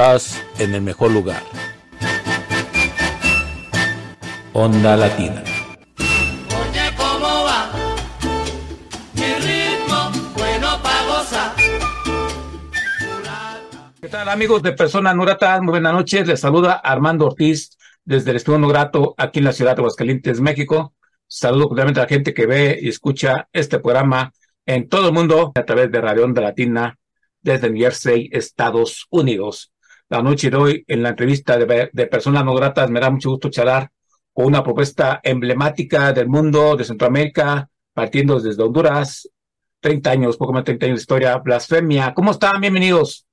Estás en el mejor lugar. Onda Latina. Oye, ¿cómo va? Mi ritmo, bueno pa' gozar. Hola amigos de Persona No Muy buenas noches. Les saluda Armando Ortiz desde el Estudio No Grato aquí en la ciudad de Aguascalientes, México. Saludo cordialmente a la gente que ve y escucha este programa en todo el mundo a través de Radio Onda Latina desde New Jersey, Estados Unidos. La noche de hoy, en la entrevista de, de Personas No Gratas, me da mucho gusto charlar con una propuesta emblemática del mundo de Centroamérica, partiendo desde Honduras, 30 años, poco más de 30 años de historia, Blasfemia. ¿Cómo están? Bienvenidos.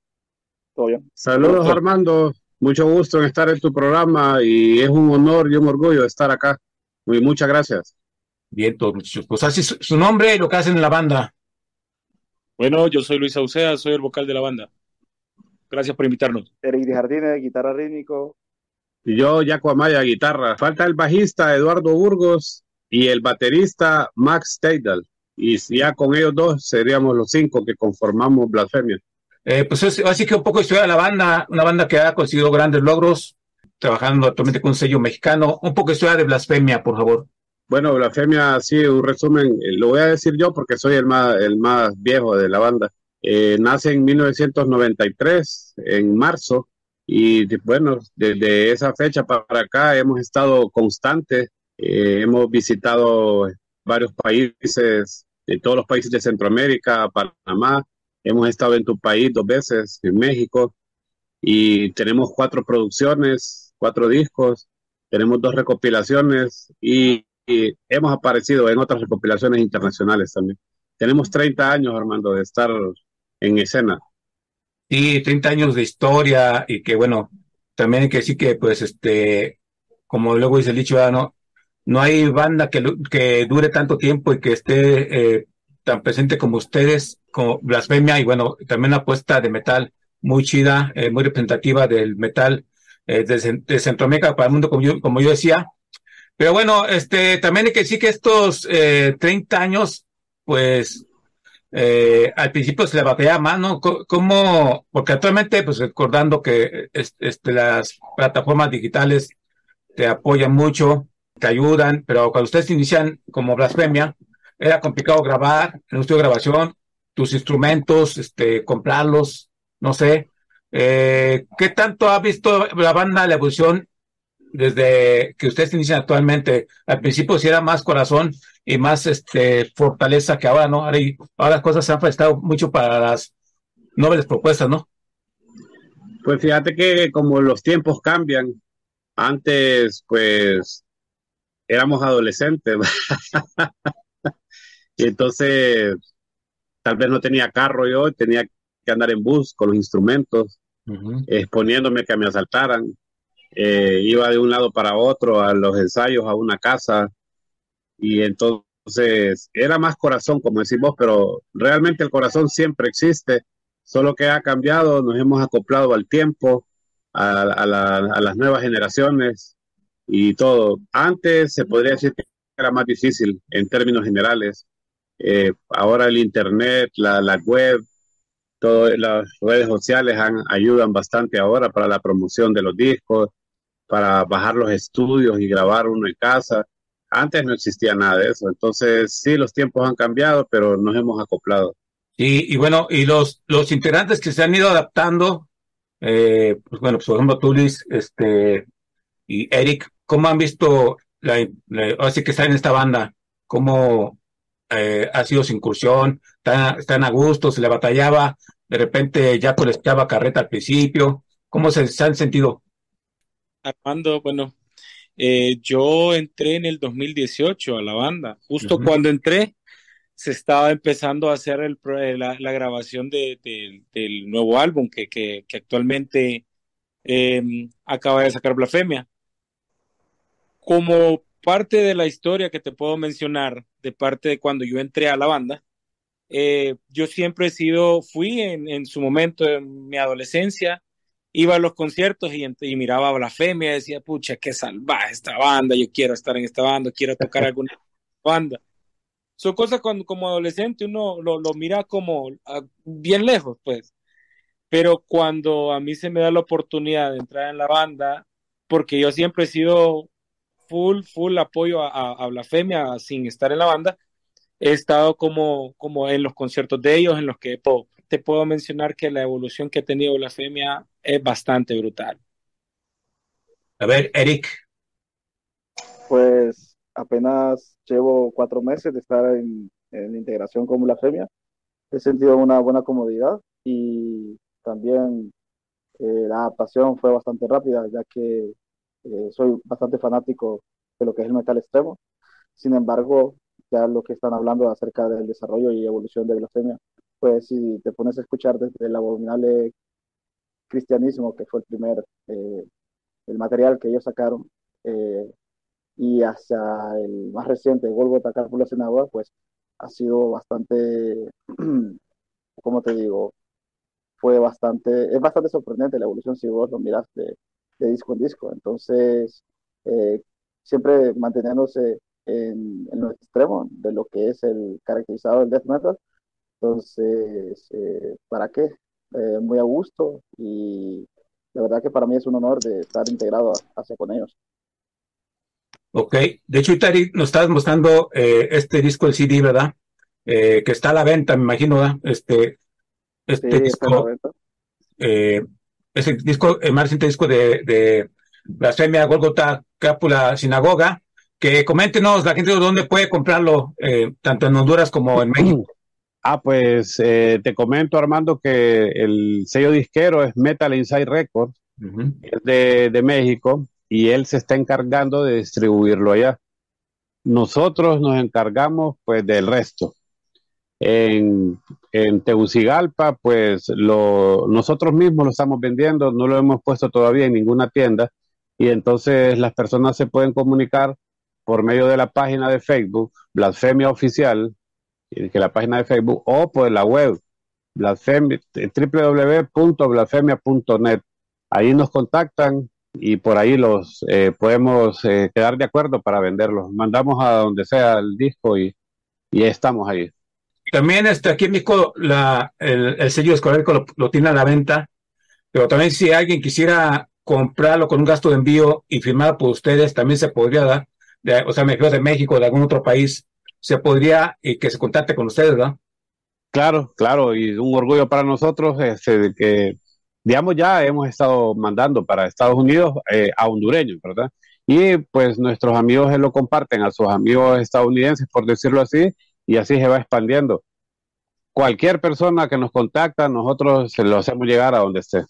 Saludos Armando, mucho gusto en estar en tu programa y es un honor y un orgullo estar acá. Muy, muchas gracias. Bien, todos muchachos. Pues así su, nombre y lo que hacen en la banda. Bueno, yo soy Luis Aucea, soy el vocal de la banda. Gracias por invitarnos. Eric de Jardines, guitarra rítmico. Y yo, Jaco Amaya, guitarra. Falta el bajista Eduardo Burgos y el baterista Max Steidel. Y ya con ellos dos seríamos los cinco que conformamos Blasfemia. Eh, pues es, así que un poco historia de la banda, una banda que ha conseguido grandes logros, trabajando actualmente con un sello mexicano. Un poco historia de Blasfemia, por favor. Bueno, Blasfemia, sí, un resumen, eh, lo voy a decir yo porque soy el más, el más viejo de la banda. Eh, nace en 1993, en marzo, y bueno, desde esa fecha para acá hemos estado constantes, hemos visitado varios países, de todos los países de Centroamérica, Panamá, Hemos estado en tu país dos veces, en México, y tenemos cuatro producciones, cuatro discos, tenemos dos recopilaciones y, hemos aparecido en otras recopilaciones internacionales también. Tenemos 30 años, Armando, de estar en escena. Sí, 30 años de historia y que bueno, también hay que decir que pues este, como luego dice el dicho, no, no hay banda que, que dure tanto tiempo y que esté eh, tan presente como ustedes, como Blasfemia, y bueno, también una apuesta de metal muy chida, eh, muy representativa del metal eh, de, Centroamérica para el mundo, como yo, como yo decía. Pero bueno, este, también hay que decir que estos eh, 30 años, pues, eh, al principio se le batalla más, ¿no? ¿Cómo? Porque actualmente, pues recordando que este, las plataformas digitales te apoyan mucho, te ayudan, pero cuando ustedes inician como Blasfemia, era complicado grabar en un estudio de grabación, tus instrumentos, este, comprarlos, no sé. Eh, ¿Qué tanto ha visto la banda la evolución desde que ustedes inician actualmente? Al principio sí era más corazón y más este, fortaleza que ahora, ¿no? Ahora, ahora las cosas se han prestado mucho para las nobles propuestas, ¿no? Pues fíjate que como los tiempos cambian, antes pues éramos adolescentes. Y entonces, tal vez no tenía carro yo, tenía que andar en bus con los instrumentos, exponiéndome que me asaltaran. Eh, iba de un lado para otro a los ensayos, a una casa, y entonces era más corazón, como decimos, pero realmente el corazón siempre existe, solo que ha cambiado, nos hemos acoplado al tiempo, a, las nuevas generaciones y todo. Antes se podría decir que era más difícil en términos generales, eh, ahora el Internet, la, web, todas las redes sociales ayudan bastante ahora para la promoción de los discos, para bajar los estudios y grabar uno en casa. Antes no existía nada de eso. Entonces, sí, los tiempos han cambiado, pero nos hemos acoplado. Y, y bueno, y los, los integrantes que se han ido adaptando, eh, pues bueno, pues, por ejemplo, tú, Luis, este, y Eric, ¿cómo han visto la, así que están en esta banda? ¿Cómo, eh, ha sido su incursión, están, a gusto, se le batallaba, de repente ya pues echaba carreta al principio, ¿cómo se, han sentido? Armando, bueno, eh, yo entré en el 2018 a la banda, justo cuando entré se estaba empezando a hacer el, la, grabación de, del nuevo álbum que, que, actualmente em, acaba de sacar Blasfemia. Como parte de la historia que te puedo mencionar, de parte de cuando yo entré a la banda, eh, yo siempre he sido, fui en, su momento, en mi adolescencia, iba a los conciertos y, y miraba Blasfemia y decía, pucha, qué salvaje esta banda, yo quiero estar en esta banda, quiero tocar alguna banda. Son cosas cuando como adolescente uno lo, lo mira como bien lejos, pues. Pero cuando a mí se me da la oportunidad de entrar en la banda, porque yo siempre he sido full, full apoyo a, a, Blasfemia sin estar en la banda. He estado como, como en los conciertos de ellos, en los que te puedo mencionar que la evolución que ha tenido Blasfemia es bastante brutal. A ver, Eric. Pues apenas llevo cuatro meses de estar en, integración con Blasfemia. He sentido una buena comodidad y también eh, la adaptación fue bastante rápida, ya que eh, soy bastante fanático de lo que es el metal extremo. Sin embargo, ya lo que están hablando acerca del desarrollo y evolución de Blasfemia, pues si te pones a escuchar desde el abominable cristianismo, que fue el primer, eh, el material que ellos sacaron, eh, y hasta el más reciente, Golgotha Cárpula Senadora, pues ha sido bastante, ¿cómo te digo? Fue bastante, es bastante sorprendente la evolución si vos lo miras de, disco en disco. Entonces, eh, siempre manteniéndose en, en los extremos de lo que es el caracterizado del death metal. Entonces, eh, ¿para qué? Eh, muy a gusto y la verdad que para mí es un honor de estar integrado hacia con ellos. Ok, de hecho, Itari, nos estás mostrando este disco, el CD, ¿verdad? que está a la venta, me imagino, ¿verdad? Este, este disco, ese disco, el más reciente disco de, de Blasfemia, Golgota, Cápula, Sinagoga, que coméntenos la gente de dónde puede comprarlo, eh, tanto en Honduras como en México. Ah, pues eh, te comento, Armando, que el sello disquero es Metal Inside Records, es de, México, y él se está encargando de distribuirlo allá. Nosotros nos encargamos, pues, del resto. En, en Tegucigalpa, pues, lo, nosotros mismos lo estamos vendiendo, no lo hemos puesto todavía en ninguna tienda, y entonces las personas se pueden comunicar por medio de la página de Facebook, Blasfemia Oficial, que la página de Facebook, o por la web, blasfemia, www.blasfemia.net. Ahí nos contactan y por ahí los eh, podemos eh, quedar de acuerdo para venderlos. Mandamos a donde sea el disco y, y estamos ahí. También este, aquí en México la, el, sello escolar lo, lo tiene a la venta, pero también si alguien quisiera comprarlo con un gasto de envío y firmado por ustedes, también se podría dar o sea, me refiero de México, de algún otro país, se podría y que se contacte con ustedes, ¿verdad? Claro, claro, y un orgullo para nosotros este, que, digamos, ya hemos estado mandando para Estados Unidos eh, a hondureños, ¿verdad? Y pues nuestros amigos lo comparten a sus amigos estadounidenses, por decirlo así, y así se va expandiendo. Cualquier persona que nos contacta, nosotros se lo hacemos llegar a donde esté.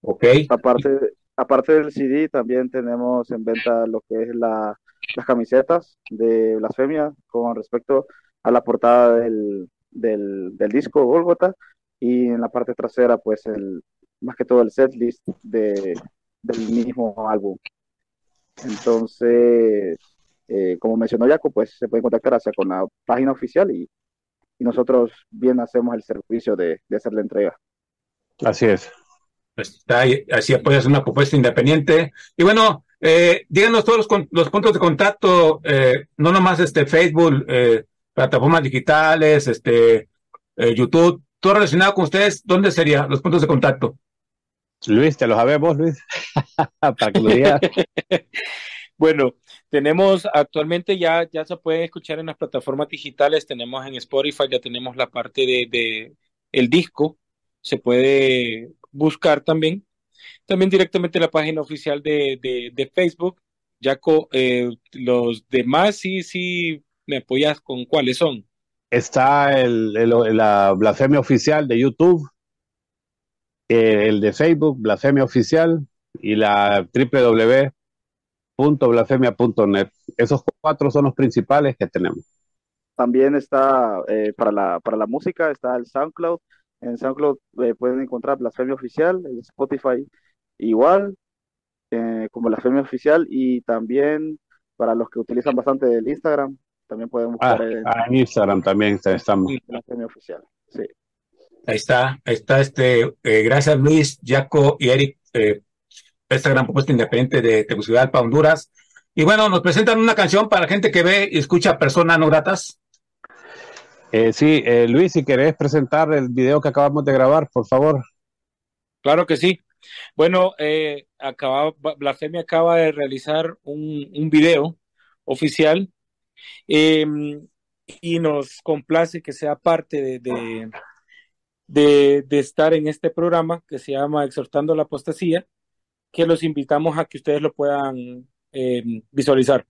Ok. Aparte, aparte del CD, también tenemos en venta lo que es la, las camisetas de Blasfemia con respecto a la portada del, del, disco Golgota y en la parte trasera, pues, el, más que todo el setlist de, del mismo álbum. Entonces, eh, como mencionó Jaco, pues se puede contactar hacia con la página oficial y, y nosotros bien hacemos el servicio de, de hacer la entrega. Así es. Pues, está así apoyas una propuesta independiente. Y bueno, eh, díganos todos los, los, puntos de contacto, eh, no nomás este Facebook, eh, plataformas digitales, este YouTube, todo relacionado con ustedes, ¿dónde serían los puntos de contacto? Luis, te lo sabemos, Luis, para que lo bueno, tenemos actualmente ya, ya se puede escuchar en las plataformas digitales, tenemos en Spotify, ya tenemos la parte de, de el disco, se puede buscar también. También directamente la página oficial de, de, Facebook. Ya eh, los demás sí, sí, me apoyas con cuáles son. Está el, la blasfemia oficial de YouTube, eh, el de Facebook, blasfemia oficial, y la www.blasfemia.net. Esos cuatro son los principales que tenemos. También está eh, para, la, para la música, está el SoundCloud, en SoundCloud eh, pueden encontrar Blasfemia Oficial, en Spotify igual, eh, como Blasfemia Oficial, y también para los que utilizan bastante el Instagram, también pueden buscar ah, en, Instagram también estamos. Blasfemia Oficial, sí. Ahí está, ahí está este, eh, gracias Luis, Jaco y Eric, esta gran propuesta independiente de Tegucigalpa, Honduras. Y bueno, nos presentan una canción para gente que ve y escucha personas no gratas. Eh, sí, eh, Luis, si querés presentar el video que acabamos de grabar, por favor. Claro que sí. Bueno, eh, acaba, Blasfemia acaba de realizar un, un video oficial em, y nos complace que sea parte de, de, estar en este programa que se llama Exhortando la Apostasía, que los invitamos a que ustedes lo puedan eh, visualizar.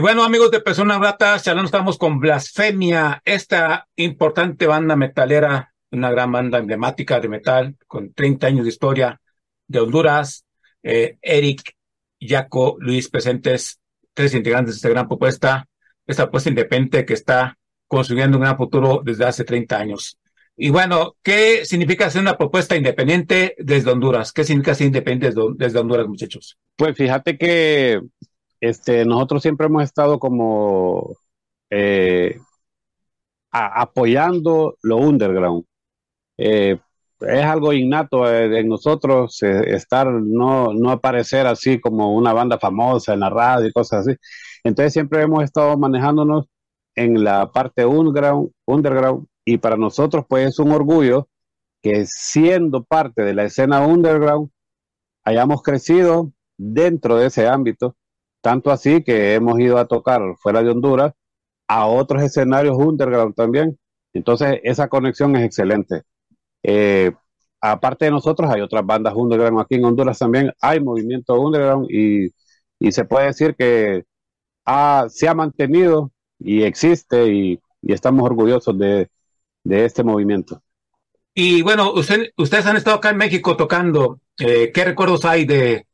Bueno, amigos de Personas Gratas, ya no estamos con Blasfemia, esta importante banda metalera, una gran banda emblemática de metal, con 30 años de historia de Honduras. Eh, Eric, Jaco, Luis presentes, tres integrantes de esta gran propuesta, esta propuesta independiente que está construyendo un gran futuro desde hace 30 años. Y bueno, ¿qué significa ser una propuesta independiente desde Honduras? ¿Qué significa ser independiente desde Honduras, muchachos? Pues fíjate que este, nosotros siempre hemos estado como eh, apoyando lo underground. Eh, es algo innato en nosotros eh, estar, no, no aparecer así como una banda famosa en la radio y cosas así. Entonces siempre hemos estado manejándonos en la parte underground, underground y para nosotros pues es un orgullo que siendo parte de la escena underground hayamos crecido dentro de ese ámbito tanto así que hemos ido a tocar fuera de Honduras a otros escenarios underground también. Entonces, esa conexión es excelente. Eh, aparte de nosotros, hay otras bandas underground aquí en Honduras también. Hay movimiento underground y, y se puede decir que se ha mantenido y existe y, estamos orgullosos de, este movimiento. Y bueno, usted, ustedes han estado acá en México tocando. Eh, ¿Qué recuerdos hay de,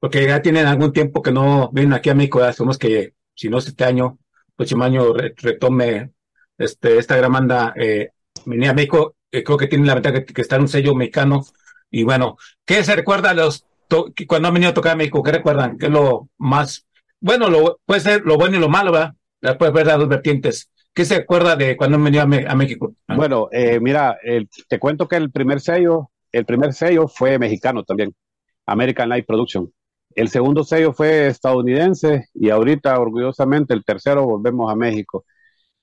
porque ya tienen algún tiempo que no vienen aquí a México, ya sabemos que si no es este año, próximo año retome este, esta gran banda eh, venía a México, eh, creo que tiene la ventaja que, está en un sello mexicano. Y bueno, ¿qué se recuerda a los cuando han venido a tocar a México? ¿Qué recuerdan? ¿Qué es lo más, bueno, lo, puede ser lo bueno y lo malo, ¿verdad? Después ver las dos vertientes. ¿Qué se recuerda de cuando han venido a, México? Bueno, eh, mira, te cuento que el primer sello, el primer sello fue mexicano también, American Light Production. El segundo sello fue estadounidense y ahorita, orgullosamente, el tercero volvemos a México.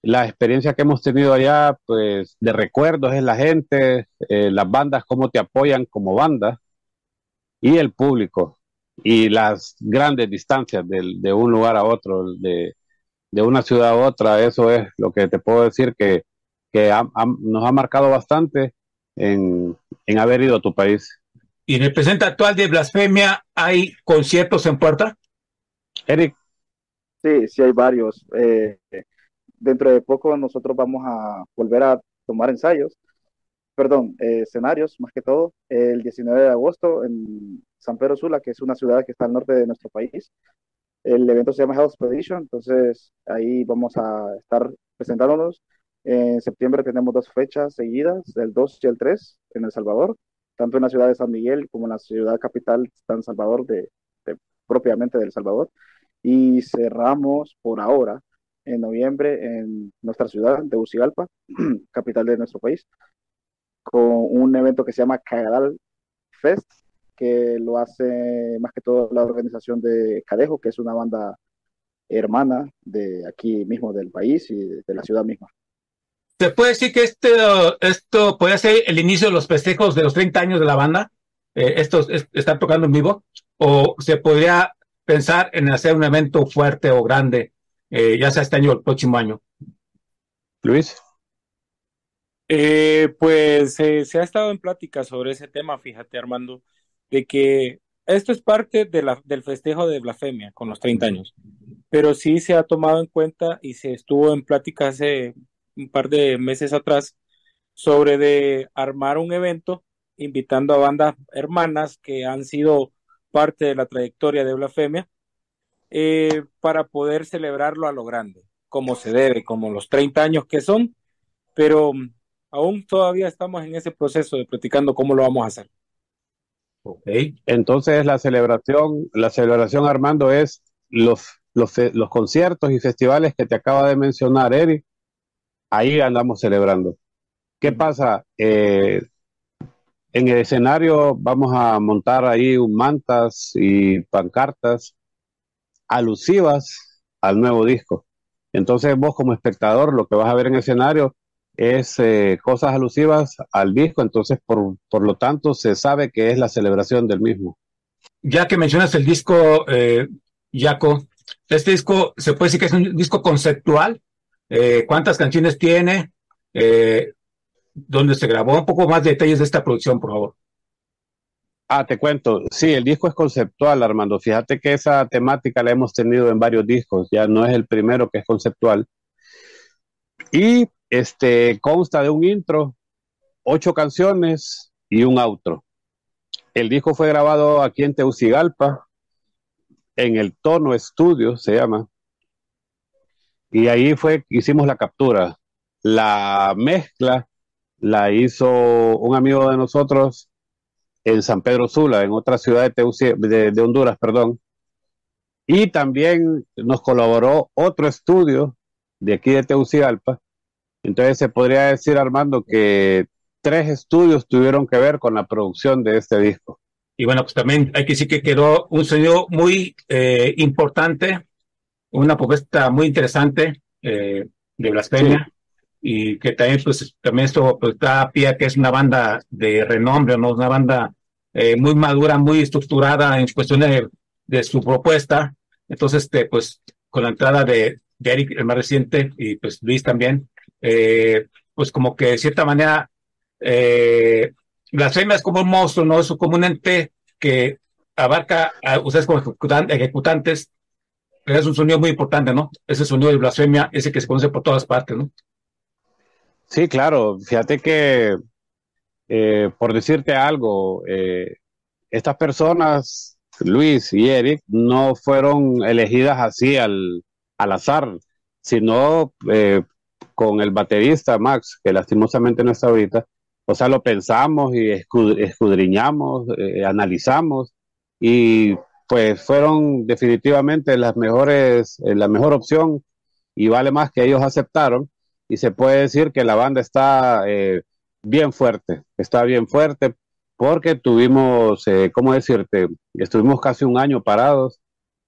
La experiencia que hemos tenido allá, pues, de recuerdos es la gente, eh, las bandas, cómo te apoyan como banda y el público y las grandes distancias de, un lugar a otro, de, una ciudad a otra. Eso es lo que te puedo decir que, nos ha marcado bastante en, en haber ido a tu país. ¿Y en el presente actual de Blasfemia hay conciertos en puerta? Eric. Sí, sí hay varios. Eh, dentro de poco nosotros vamos a volver a tomar ensayos, perdón, eh, escenarios más que todo, el 19 de agosto en San Pedro Sula, que es una ciudad que está al norte de nuestro país. El evento se llama Health Expedition, entonces ahí vamos a estar presentándonos. En septiembre tenemos dos fechas seguidas, el 2 y el 3 en El Salvador tanto en la ciudad de San Miguel como en la ciudad capital San Salvador, de, propiamente del Salvador. Y cerramos por ahora en noviembre en nuestra ciudad de Ucigalpa, capital de nuestro país, con un evento que se llama Cagadal Fest, que lo hace más que todo la organización de Cadejo, que es una banda hermana de aquí mismo del país y de la ciudad misma. ¿Se puede decir que este, esto puede ser el inicio de los festejos de los 30 años de la banda? Eh, ¿Esto está tocando en vivo? ¿O se podría pensar en hacer un evento fuerte o grande, eh, ya sea este año o el próximo año? Luis. Eh, pues se ha estado en plática sobre ese tema, fíjate Armando, de que esto es parte de la, del festejo de blasfemia con los 30 años, pero sí se ha tomado en cuenta y se estuvo en plática hace un par de meses atrás sobre de armar un evento invitando a bandas hermanas que han sido parte de la trayectoria de Blasfemia eh, para poder celebrarlo a lo grande, como se debe, como los 30 años que son, pero mm, aún todavía estamos en ese proceso de platicando cómo lo vamos a hacer. Ok, entonces la celebración, la celebración Armando es los, los, los conciertos y festivales que te acaba de mencionar Eric, ahí andamos celebrando. ¿Qué pasa? Eh, en el escenario vamos a montar ahí mantas y pancartas alusivas al nuevo disco. Entonces vos como espectador lo que vas a ver en el escenario es eh, cosas alusivas al disco, entonces por, por, lo tanto se sabe que es la celebración del mismo. Ya que mencionas el disco, eh, Jaco, este disco se puede decir que es un disco conceptual eh, cuántas canciones tiene, eh, dónde se grabó, un poco más detalles de esta producción, por favor. Ah, te cuento. Sí, el disco es conceptual, Armando. Fíjate que esa temática la hemos tenido en varios discos. Ya no es el primero que es conceptual. Y este consta de un intro, ocho canciones y un outro. El disco fue grabado aquí en Teucigalpa, en el Tono Estudio, se llama. Y ahí fue, hicimos la captura. La mezcla la hizo un amigo de nosotros en San Pedro Sula, en otra ciudad de, de, Honduras, perdón. Y también nos colaboró otro estudio de aquí de Teucigalpa. Entonces se podría decir, Armando, que tres estudios tuvieron que ver con la producción de este disco. Y bueno, pues también hay que decir que quedó un sonido muy eh, importante una propuesta muy interesante eh, de Blasfemia y que también, pues, también esto pues, da a pie que es una banda de renombre, ¿no? Una banda eh, muy madura, muy estructurada en cuestión de, su propuesta. Entonces, este, pues, con la entrada de, Eric, el más reciente, y pues Luis también, eh, pues como que de cierta manera, eh, blasfemia es como un monstruo, ¿no? Es como un ente que abarca a ustedes como ejecutantes, es un sonido muy importante, ¿no? Ese sonido de blasfemia, ese que se conoce por todas partes, ¿no? Sí, claro. Fíjate que, eh, por decirte algo, eh, estas personas, Luis y Eric, no fueron elegidas así al, al azar, sino eh, con el baterista Max, que lastimosamente no está ahorita. O sea, lo pensamos y escudriñamos, analizamos y pues fueron definitivamente las mejores, la mejor opción y vale más que ellos aceptaron y se puede decir que la banda está eh, bien fuerte, está bien fuerte porque tuvimos, eh, ¿cómo decirte? Estuvimos casi un año parados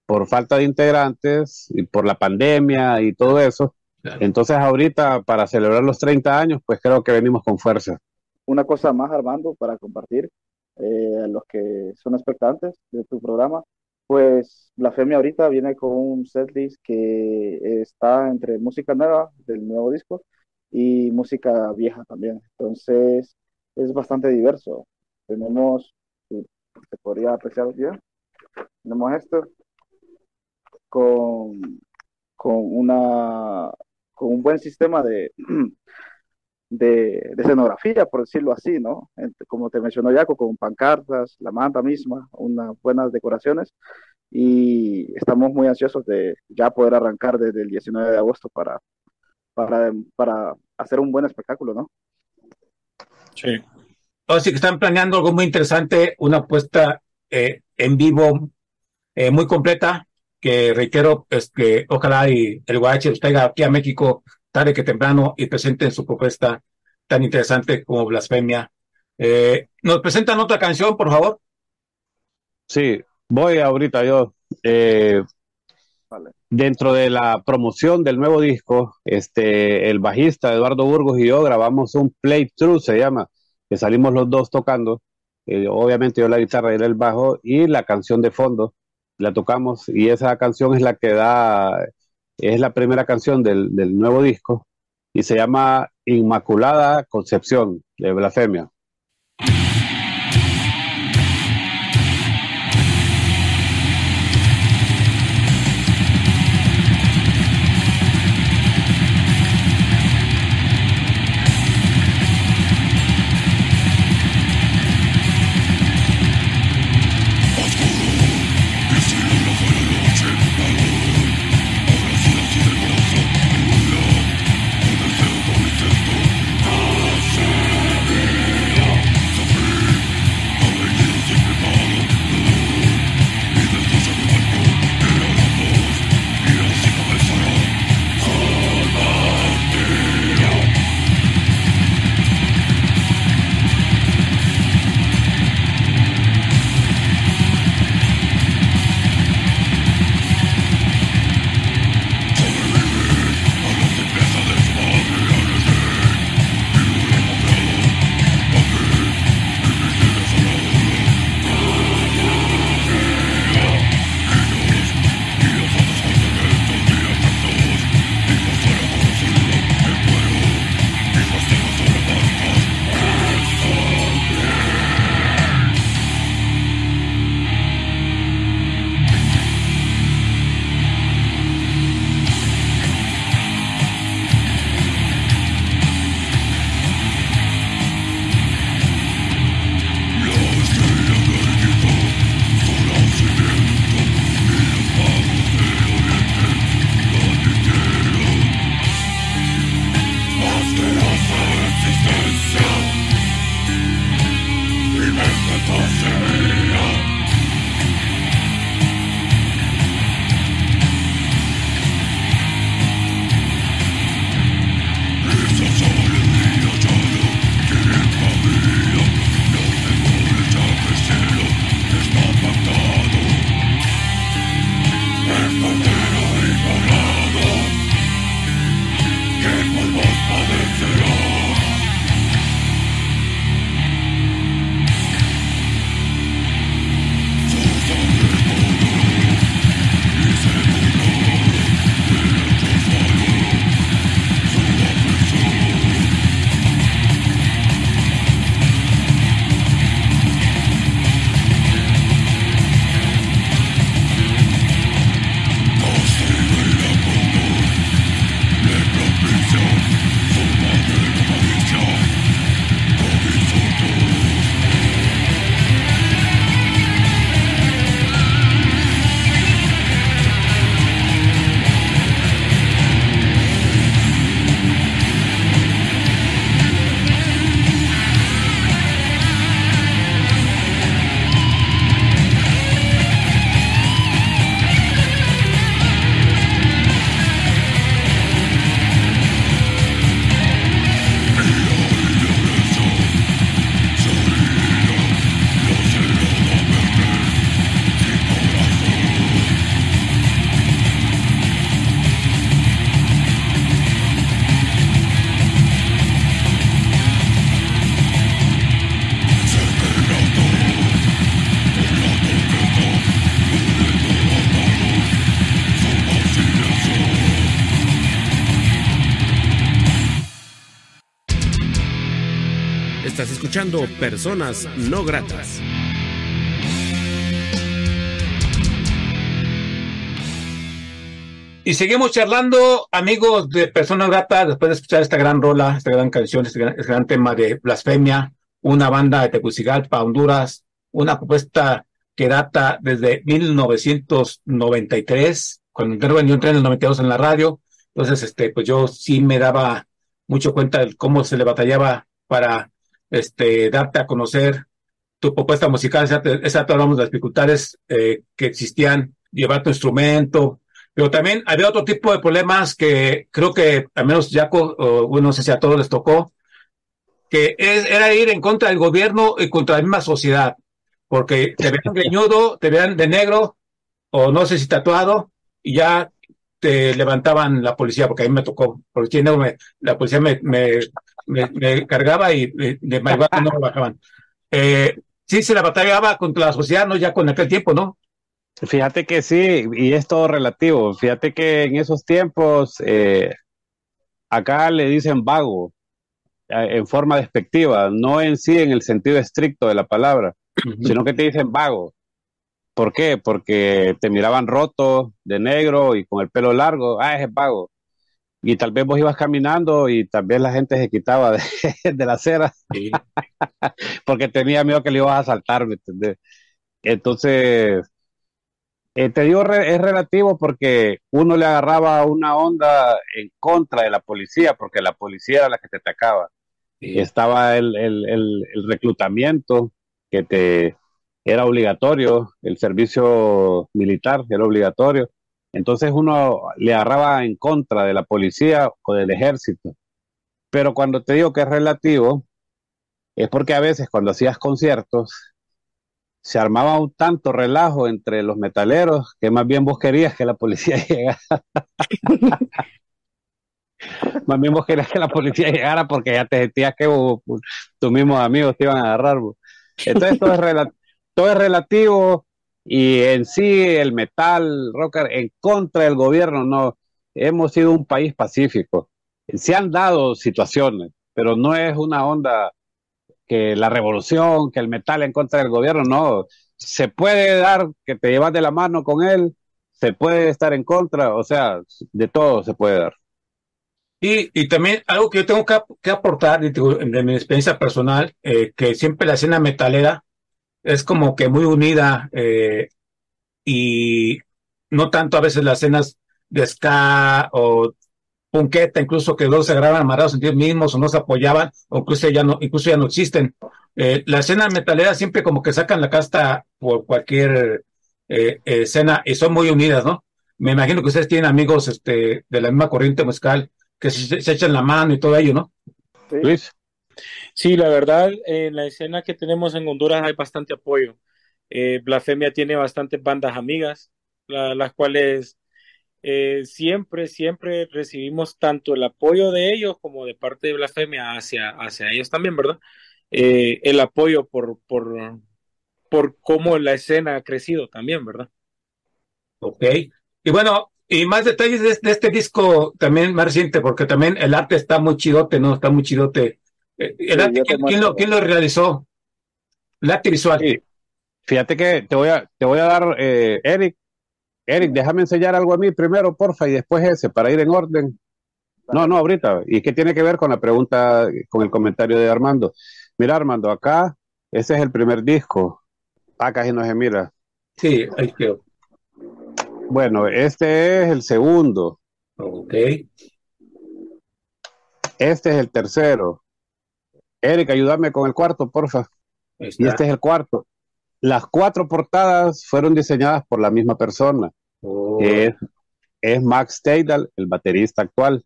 por falta de integrantes y por la pandemia y todo eso. Entonces ahorita para celebrar los 30 años, pues creo que venimos con fuerza. Una cosa más, Armando, para compartir eh, a los que son expectantes de tu programa. Pues Blasfemia ahorita viene con un setlist que está entre música nueva del nuevo disco y música vieja también. Entonces es bastante diverso. Tenemos, se podría apreciar bien, tenemos esto con, con, una, con un buen sistema de, de, escenografía, por decirlo así, ¿no? Como te mencionó Jaco, con pancartas, la manta misma, unas buenas decoraciones y estamos muy ansiosos de ya poder arrancar desde el 19 de agosto para, para, para hacer un buen espectáculo, ¿no? Sí. Así que están planeando algo muy interesante, una apuesta eh, en vivo eh, muy completa, que reitero, es que ojalá y el Guache los traiga aquí a México tarde que temprano y presenten su propuesta tan interesante como Blasfemia. Eh, ¿Nos presentan otra canción, por favor? Sí, voy ahorita yo. Eh, dentro de la promoción del nuevo disco, este, el bajista Eduardo Burgos y yo grabamos un playthrough, se llama, que salimos los dos tocando. Eh, obviamente yo la guitarra y él el bajo y la canción de fondo la tocamos y esa canción es la que da es la primera canción del, del nuevo disco y se llama Inmaculada Concepción de Blasfemia. Escuchando Personas No Gratas. Y seguimos charlando, amigos de Personas Gratas, después de escuchar esta gran rola, esta gran canción, este gran, este tema de blasfemia, una banda de Tegucigalpa, Honduras, una propuesta que data desde 1993, cuando entré en el 92 en la radio, entonces, este, pues yo sí me daba mucho cuenta de cómo se le batallaba para, este, darte a conocer tu propuesta musical, esa, esa hablamos de las dificultades eh, que existían, llevar tu instrumento, pero también había otro tipo de problemas que creo que al menos Jaco, bueno, no sé si a todos les tocó, que es, era ir en contra del gobierno y contra la misma sociedad, porque te vean greñudo, te vean de negro, o no sé si tatuado, y ya te levantaban la policía, porque a mí me tocó, porque la policía me, me, me, cargaba y de no me bajaban. Eh, sí, se la batallaba contra la sociedad, ¿no? Ya con aquel tiempo, ¿no? Fíjate que sí, y es todo relativo. Fíjate que en esos tiempos eh, acá le dicen vago eh, en forma despectiva, no en sí en el sentido estricto de la palabra, sino que te dicen vago. ¿Por qué? Porque te miraban roto, de negro y con el pelo largo. Ah, es vago. Y tal vez vos ibas caminando y tal vez la gente se quitaba de, la acera. porque tenía miedo que le ibas a saltar, ¿me entendés? Entonces, eh, te digo, es relativo porque uno le agarraba una onda en contra de la policía, porque la policía era la que te atacaba. Y estaba el, reclutamiento que te era obligatorio, el servicio militar era obligatorio. Entonces uno le agarraba en contra de la policía o del ejército. Pero cuando te digo que es relativo, es porque a veces cuando hacías conciertos, se armaba un tanto relajo entre los metaleros que más bien vos querías que la policía llegara. más bien vos querías que la policía llegara porque ya te sentías que tus mismos amigos te iban a agarrar. Entonces todo es, todo es relativo y en sí el metal, rocker, en contra del gobierno, no. Hemos sido un país pacífico. Se han dado situaciones, pero no es una onda que la revolución, que el metal en contra del gobierno, no. Se puede dar que te llevas de la mano con él, se puede estar en contra, o sea, de todo se puede dar. Y, y también algo que yo tengo que, aportar de, mi experiencia personal, eh, que siempre la escena metalera es como que muy unida eh, y no tanto a veces las escenas de ska o punqueta, incluso que dos se agarraban amarrados en ellos mismos o no se apoyaban, o incluso ya no, incluso ya no existen. Eh, la escena metalera siempre como que sacan la casta por cualquier eh, escena y son muy unidas, ¿no? Me imagino que ustedes tienen amigos este, de la misma corriente musical que se, echan la mano y todo ello, ¿no? Sí. Luis. Sí, la verdad, en la escena que tenemos en Honduras hay bastante apoyo. Eh, Blasfemia tiene bastantes bandas amigas, las cuales eh, siempre, siempre recibimos tanto el apoyo de ellos como de parte de Blasfemia hacia, hacia ellos también, ¿verdad? Eh, el apoyo por, por, por cómo la escena ha crecido también, ¿verdad? Ok. Y bueno, y más detalles de, este disco también más reciente, porque también el arte está muy chidote, ¿no? Está muy chidote. Eh, el arte, ¿quién, lo, ¿quién, lo, realizó? El arte visual. Fíjate que te voy a, te voy a dar, Eric, Eric, déjame enseñar algo a mí primero, porfa, y después ese, para ir en orden. No, no, ahorita. ¿Y qué tiene que ver con la pregunta, con el comentario de Armando? Mira, Armando, acá, ese es el primer disco. Acá sí no se mira. Sí, ahí quedó. Bueno, este es el segundo. Ok. Este es el tercero. Eric, ayúdame con el cuarto, porfa. Y este es el cuarto. Las cuatro portadas fueron diseñadas por la misma persona. Oh. Es, Max Teidal, el baterista actual,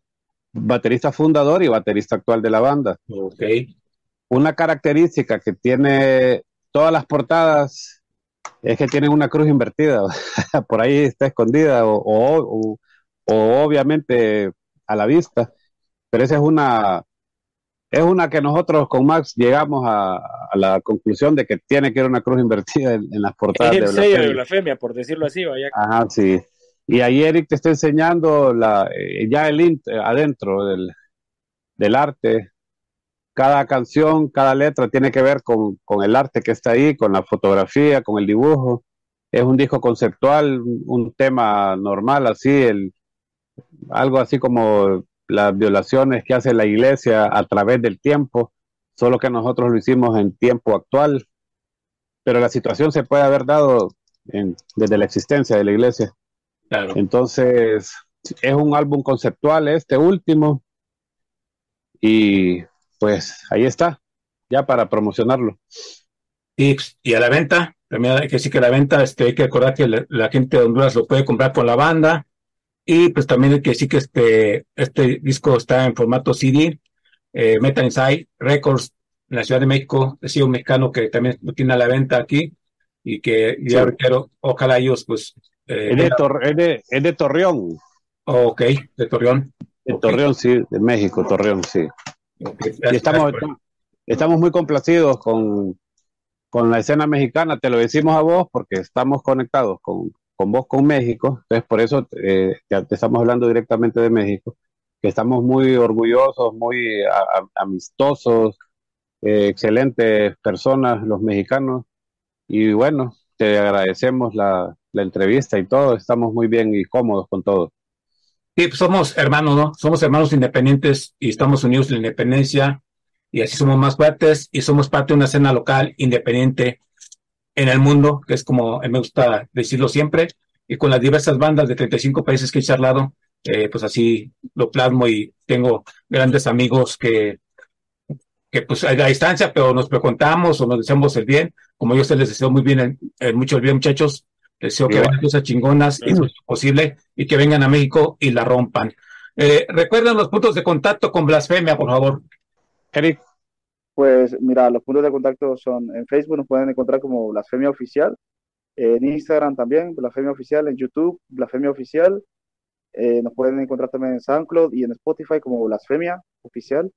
baterista fundador y baterista actual de la banda. Okay. Una característica que tiene todas las portadas es que tienen una cruz invertida. por ahí está escondida o obviamente a la vista. Pero esa es una, es una que nosotros con Max llegamos a, la conclusión de que tiene que ir una cruz invertida en, las portadas. Es el sello de blasfemia, por decirlo así, vaya. Ajá, sí. Y ahí Eric te está enseñando la, eh, ya el adentro del, arte. cada canción, cada letra tiene que ver con, con, el arte que está ahí, con la fotografía, con el dibujo. Es un disco conceptual, un tema normal, así, el, algo así como las violaciones que hace la iglesia a través del tiempo, solo que nosotros lo hicimos en tiempo actual, pero la situación se puede haber dado desde la existencia de la iglesia. Entonces, es un álbum conceptual este último y pues ahí está, ya para promocionarlo. Y, y a la venta, también hay que decir que la venta, este, hay que recordar que la, gente de Honduras lo puede comprar con la banda y pues también hay que decir que este, este disco está en formato CD, eh, Meta Inside Records en la Ciudad de México, es un mexicano que también lo tiene a la venta aquí y que ya quiero, ojalá ellos pues... Eh, es, de es, de, Torreón. ok, de Torreón. De Torreón, sí, de México, Torreón, sí. y estamos, estamos muy complacidos con, con la escena mexicana, te lo decimos a vos porque estamos conectados con, con vos con México, entonces por eso eh, te, estamos hablando directamente de México, que estamos muy orgullosos, muy amistosos, eh, excelentes personas los mexicanos, y bueno, te agradecemos la, la entrevista y todo, estamos muy bien y cómodos con todo. Sí, pues somos hermanos, ¿no? Somos hermanos independientes y estamos unidos en la independencia. Y así somos más fuertes y somos parte de una escena local independiente en el mundo, que es como me gusta decirlo siempre, y con las diversas bandas de 35 países que he charlado, eh, pues así lo plasmo y tengo grandes amigos que, que pues a la distancia, pero nos preguntamos o nos deseamos el bien, como yo se les deseo muy bien, mucho el bien muchachos, deseo que vengan cosas chingonas y eso es posible y que vengan a México y la rompan. Eh, recuerden los puntos de contacto con Blasfemia, por favor. Eric. Pues mira, los puntos de contacto son en Facebook, nos pueden encontrar como Blasfemia Oficial, en Instagram también, Blasfemia Oficial, en YouTube, Blasfemia Oficial, eh, nos pueden encontrar también en SoundCloud y en Spotify como Blasfemia Oficial.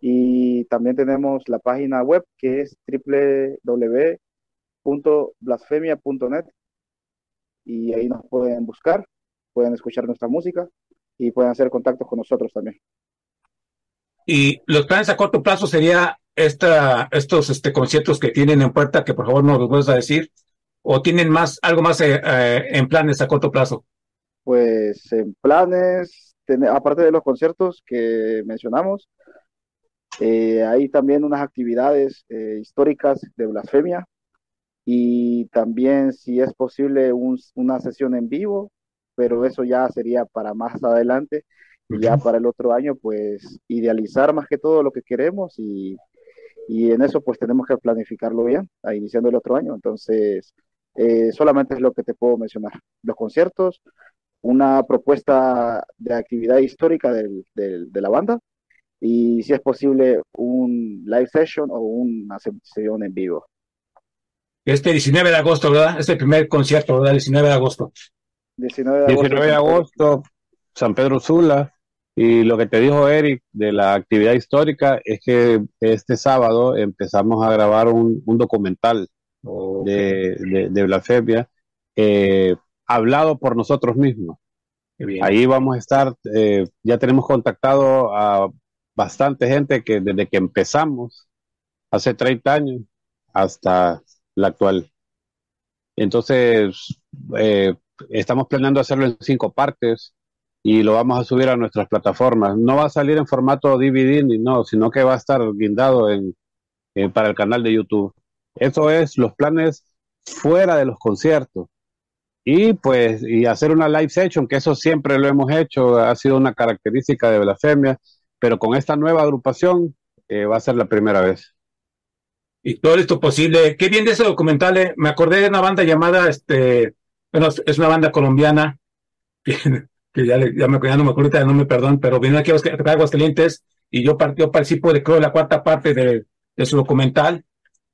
Y también tenemos la página web que es www.blasfemia.net y ahí nos pueden buscar, pueden escuchar nuestra música y pueden hacer contacto con nosotros también. Y los planes a corto plazo sería esta, estos este, conciertos que tienen en puerta, que por favor nos los vuelvas a decir, o tienen más, algo más eh, eh, en planes a corto plazo. Pues en planes, aparte de los conciertos que mencionamos, eh, hay también unas actividades históricas de blasfemia y también si es posible una sesión en vivo, pero eso ya sería para más adelante y ya para el otro año pues idealizar más que todo lo que queremos y, y en eso pues tenemos que planificarlo bien, a iniciando el otro año. Entonces, eh, solamente es lo que te puedo mencionar. Los conciertos, una propuesta de actividad histórica del, de la banda y si es posible un live session o una sesión en vivo. Este 19 de agosto, ¿verdad? Este primer concierto, ¿verdad? 19 de agosto. 19 de agosto, 19 de agosto San Pedro Sula. Y lo que te dijo Eric de la actividad histórica es que este sábado empezamos a grabar un, documental de, de, blasfemia eh, hablado por nosotros mismos. Ahí vamos a estar, eh, ya tenemos contactado a bastante gente que desde que empezamos, hace 30 años, hasta la actual. Entonces, eh, estamos planeando hacerlo en cinco partes y lo vamos a subir a nuestras plataformas. No va a salir en formato DVD ni no, sino que va a estar guindado en, para el canal de YouTube. Eso es los planes fuera de los conciertos. Y pues, y hacer una live session, que eso siempre lo hemos hecho, ha sido una característica de Blasfemia, pero con esta nueva agrupación eh, va a ser la primera vez y todo esto posible. Qué bien de ese documental. Eh. Me acordé de una banda llamada, este, bueno, es una banda colombiana que, ya, ya, me, ya no me acuerdo no me perdón, pero vino aquí a Aguascalientes y yo, yo participo de creo la cuarta parte de, de su documental.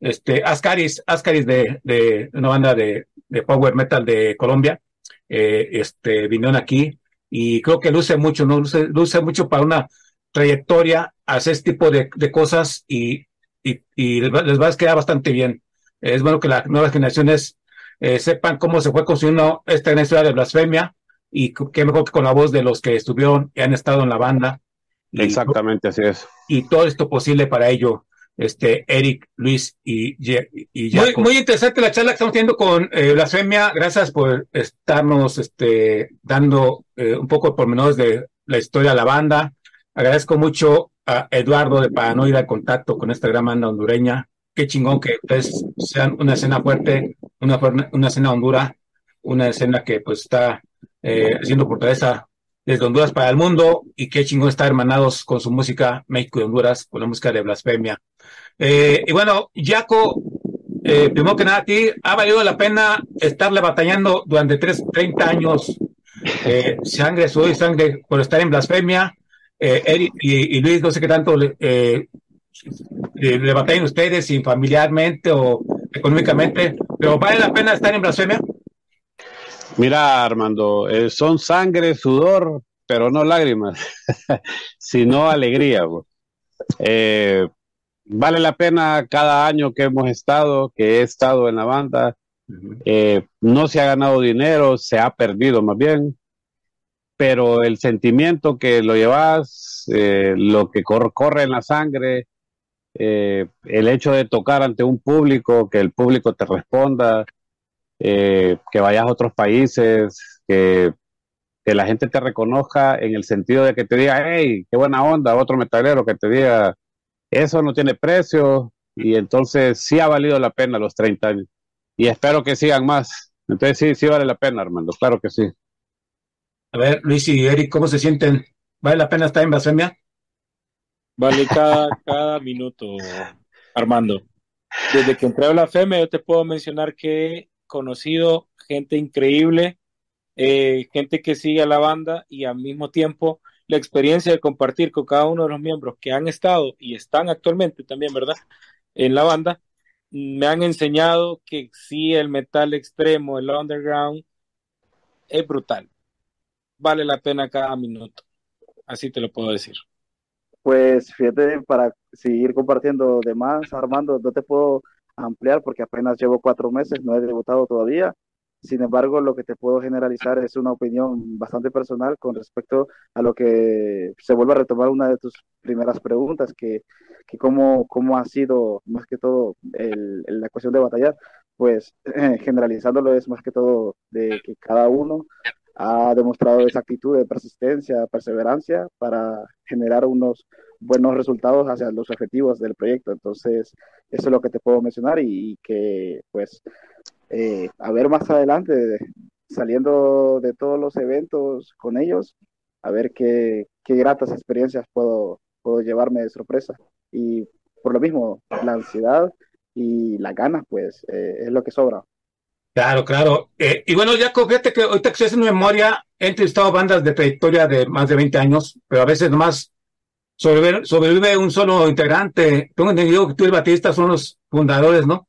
Este, Ascaris, Ascaris de, de una banda de, de power metal de Colombia, eh, este, vinieron aquí y creo que luce mucho, ¿no? Luce, luce mucho para una trayectoria hacer este tipo de, de cosas y, y, les, va, a quedar bastante bien. Es bueno que las nuevas generaciones eh, sepan cómo se fue construyendo esta historia de blasfemia y qué mejor que con la voz de los que estuvieron y han estado en la banda. Exactamente, así es. Y todo esto posible para ello, este, Eric, Luis y, y muy, muy, interesante la charla que estamos teniendo con eh, Blasfemia. Gracias por estarnos este, dando eh, un poco de pormenores de la historia de la banda. Agradezco mucho a Eduardo de Paranoida el contacto con esta gran banda hondureña. Qué chingón que ustedes sean una escena fuerte, una, una escena Honduras, una escena que pues está eh, haciendo fortaleza desde Honduras para el mundo y qué chingón estar hermanados con su música México y Honduras, con la música de Blasfemia. Eh, y bueno, Jaco, eh, primero que nada, a ti ha valido la pena estarle batallando durante tres, 30 años, eh, sangre, sudor y sangre, por estar en Blasfemia. Eric y, Luis, no sé qué tanto le batallan ustedes, si familiarmente o económicamente, pero ¿vale la pena estar en Blasfemia? Mira, Armando, eh, son sangre, sudor, pero no lágrimas, sino alegría. Eh, vale la pena cada año que hemos estado, que he estado en la banda. Eh, no se ha ganado dinero, se ha perdido más bien, pero el sentimiento que lo llevas, lo que corre en la sangre, el hecho de tocar ante un público, que el público te responda, eh, que vayas a otros países, que, que, la gente te reconozca en el sentido de que te diga, hey, qué buena onda, otro metalero que te diga, eso no tiene precio, y entonces sí ha valido la pena los 30 años. Y espero que sigan más. Entonces sí, sí vale la pena, Armando, claro que sí. A ver, Luis y Eric, ¿cómo se sienten? ¿Vale la pena estar en Blasfemia? Vale cada, cada minuto, Armando. Desde que entré a Blasfemia, yo te puedo mencionar que conocido, gente increíble, eh, gente que sigue a la banda y al mismo tiempo la experiencia de compartir con cada uno de los miembros que han estado y están actualmente también, ¿verdad? En la banda, me han enseñado que sí, el metal extremo, el underground, es brutal. Vale la pena cada minuto. Así te lo puedo decir. Pues fíjate, para seguir compartiendo de más, Armando, no te puedo ampliar porque apenas llevo cuatro meses, no he debutado todavía. Sin embargo, lo que te puedo generalizar es una opinión bastante personal con respecto a lo que se vuelve a retomar una de tus primeras preguntas, que, que cómo, cómo ha sido más que todo la cuestión de batallar. Pues generalizándolo es más que todo de que cada uno ha demostrado esa actitud de persistencia, perseverancia para generar unos buenos resultados hacia los objetivos del proyecto. Entonces, eso es lo que te puedo mencionar y, que, pues, eh, a ver más adelante, saliendo de todos los eventos con ellos, a ver qué, qué gratas experiencias puedo, puedo llevarme de sorpresa. Y por lo mismo, la ansiedad y las ganas, pues, eh, es lo que sobra. Claro, claro. Eh, y bueno, ya fíjate que ahorita que estoy en memoria, he entrevistado bandas de trayectoria de más de 20 años, pero a veces nomás sobrevive, sobrevive un solo integrante. Tengo entendido que tú y el Batista son los fundadores, ¿no?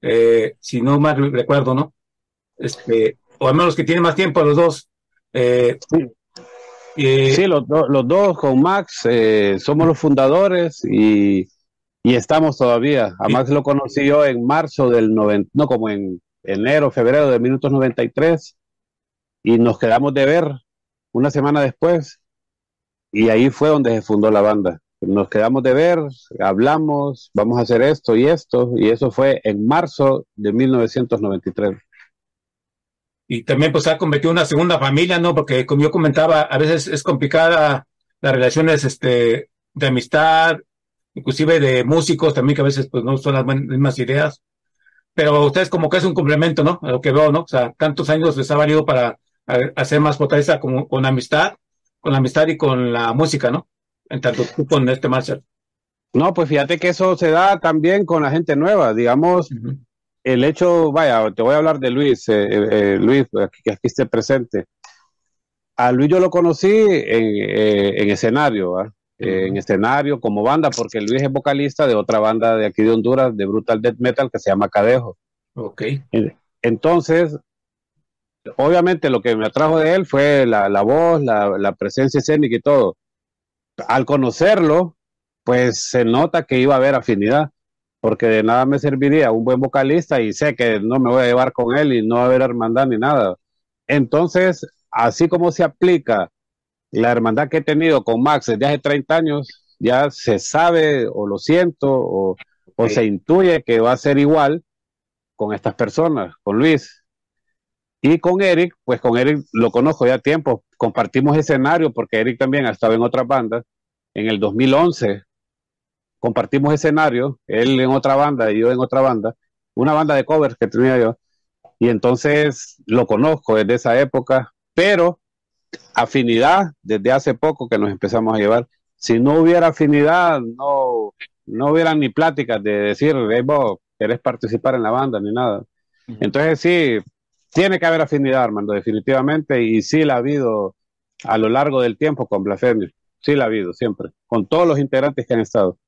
Eh, si no mal recuerdo, ¿no? Este, o al menos que tienen más tiempo los dos. Eh, sí, los, los, dos con Max somos los fundadores y, y estamos todavía. A Max lo conocí yo en marzo del 90, no como en enero, febrero de minutos 93 y nos quedamos de ver una semana después y ahí fue donde se fundó la banda. Nos quedamos de ver, hablamos, vamos a hacer esto y esto y eso fue en marzo de 1993. Y también pues ha convertido en una segunda familia, ¿no? Porque como yo comentaba, a veces es complicada las relaciones este, de amistad, inclusive de músicos también que a veces pues no son las mismas ideas pero ustedes como que es un complemento, ¿no? A lo que veo, ¿no? O sea, tantos años les ha valido para hacer más fortaleza como con amistad, con la amistad y con la música, ¿no? En tanto tú con este Marshall. No, pues fíjate que eso se da también con la gente nueva, digamos, el hecho, vaya, te voy a hablar de Luis, eh, eh, eh Luis, que aquí esté presente. A Luis yo lo conocí en, eh, en escenario, ¿ah? en escenario como banda, porque Luis es vocalista de otra banda de aquí de Honduras, de Brutal Death Metal, que se llama Cadejo. Ok. Entonces, obviamente lo que me atrajo de él fue la, la voz, la, la, presencia escénica y todo. Al conocerlo, pues se nota que iba a haber afinidad, porque de nada me serviría un buen vocalista y sé que no me voy a llevar con él y no va a haber hermandad ni nada. Entonces, así como se aplica la hermandad que he tenido con Max desde hace 30 años, ya se sabe o lo siento o, o se intuye que va a ser igual con estas personas, con Luis. Y con Eric, pues con Eric lo conozco ya tiempo, compartimos escenario porque Eric también ha estado en otras bandas. En el 2011 compartimos escenario, él en otra banda y yo en otra banda, una banda de covers que tenía yo. Y entonces lo conozco desde esa época, pero afinidad desde hace poco que nos empezamos a llevar. Si no hubiera afinidad, no, no hubieran ni pláticas de decir, hey, vos querés participar en la banda ni nada. Entonces sí, tiene que haber afinidad, Armando, definitivamente, y sí la ha habido a lo largo del tiempo con Blasfemia. Sí la ha habido, siempre, con todos los integrantes que han estado.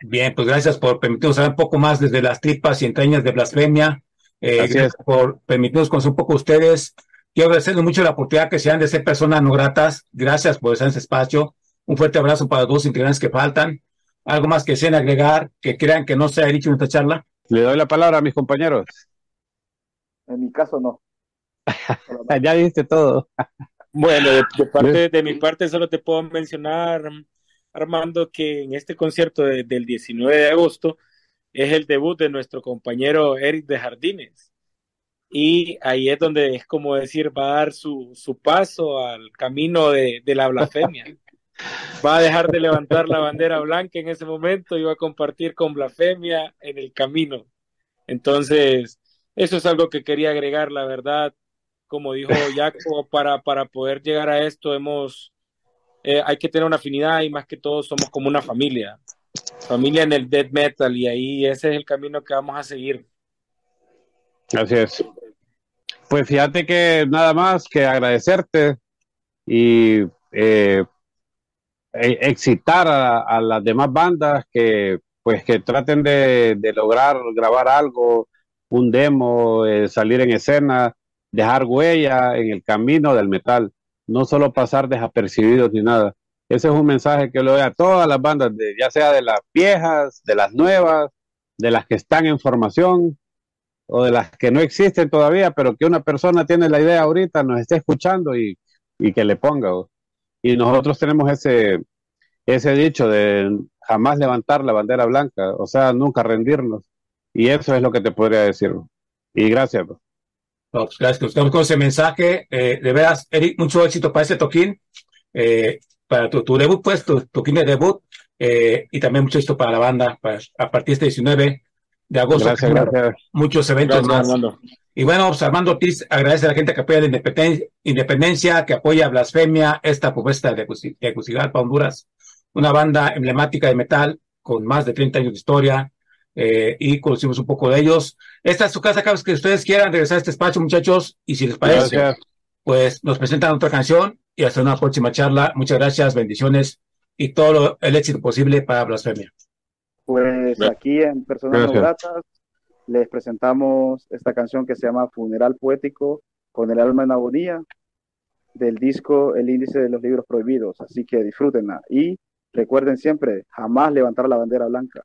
Bien, pues gracias por permitirnos saber un poco más desde las tripas y entrañas de Blasfemia. Eh, gracias por permitirnos conocer un poco ustedes. Quiero agradecerles mucho la oportunidad que sean de ser personas no gratas. Gracias por estar en este espacio. Un fuerte abrazo para los dos integrantes que faltan. Algo más que deseen agregar, que crean que no se ha dicho en esta charla. Le doy la palabra a mis compañeros. En mi caso, no. ya dijiste todo. bueno, de, parte, de mi parte solo te puedo mencionar, Armando, que en este concierto del 19 de agosto es el debut de nuestro compañero Eric de Jardines. Y ahí es donde es como decir, va a dar su, su paso al camino de, de la blasfemia. va a dejar de levantar la bandera blanca en ese momento y va a compartir con blasfemia en el camino. Entonces, eso es algo que quería agregar, la verdad. Como dijo Jaco, para, para poder llegar a esto hemos, eh, hay que tener una afinidad y más que todo somos como una familia. Familia en el death metal y ahí ese es el camino que vamos a seguir. Así es. Pues fíjate que nada más que agradecerte y eh, e, excitar a, las demás bandas que pues que traten de, lograr grabar algo, un demo, eh, salir en escena, dejar huella en el camino del metal, no solo pasar desapercibidos ni nada. Ese es un mensaje que le doy a todas las bandas, de, ya sea de las viejas, de las nuevas, de las que están en formación o de las que no existen todavía, pero que una persona tiene la idea ahorita, nos esté escuchando y, y que le ponga. Y nosotros tenemos ese, ese dicho de jamás levantar la bandera blanca, o sea, nunca rendirnos. Y eso es lo que te podría decir. Y gracias. Pues, gracias, con ese mensaje. Eh, de veras, Eric, mucho éxito para ese toquín, eh, para tu, debut, pues, tu toquín de debut, eh, y también mucho éxito para la banda a partir de este 19 de agosto. Gracias, gracias. Muchos eventos más. Y bueno, pues Armando Ortiz agradece a la gente que apoya la independencia, que apoya Blasfemia, esta propuesta de Tegucigalpa, Honduras, una banda emblemática de metal con más de 30 años de historia, eh, y conocimos un poco de ellos. Esta es su casa, cada vez que ustedes quieran regresar a este espacio, muchachos, y si les parece, pues nos presentan otra canción y hasta una próxima charla. Muchas gracias, bendiciones y todo el éxito posible para Blasfemia. Pues aquí en Personas No Gratas les presentamos esta canción que se llama Funeral Poético con el alma en agonía del disco El índice de los libros prohibidos. Así que disfrútenla y recuerden siempre jamás levantar la bandera blanca.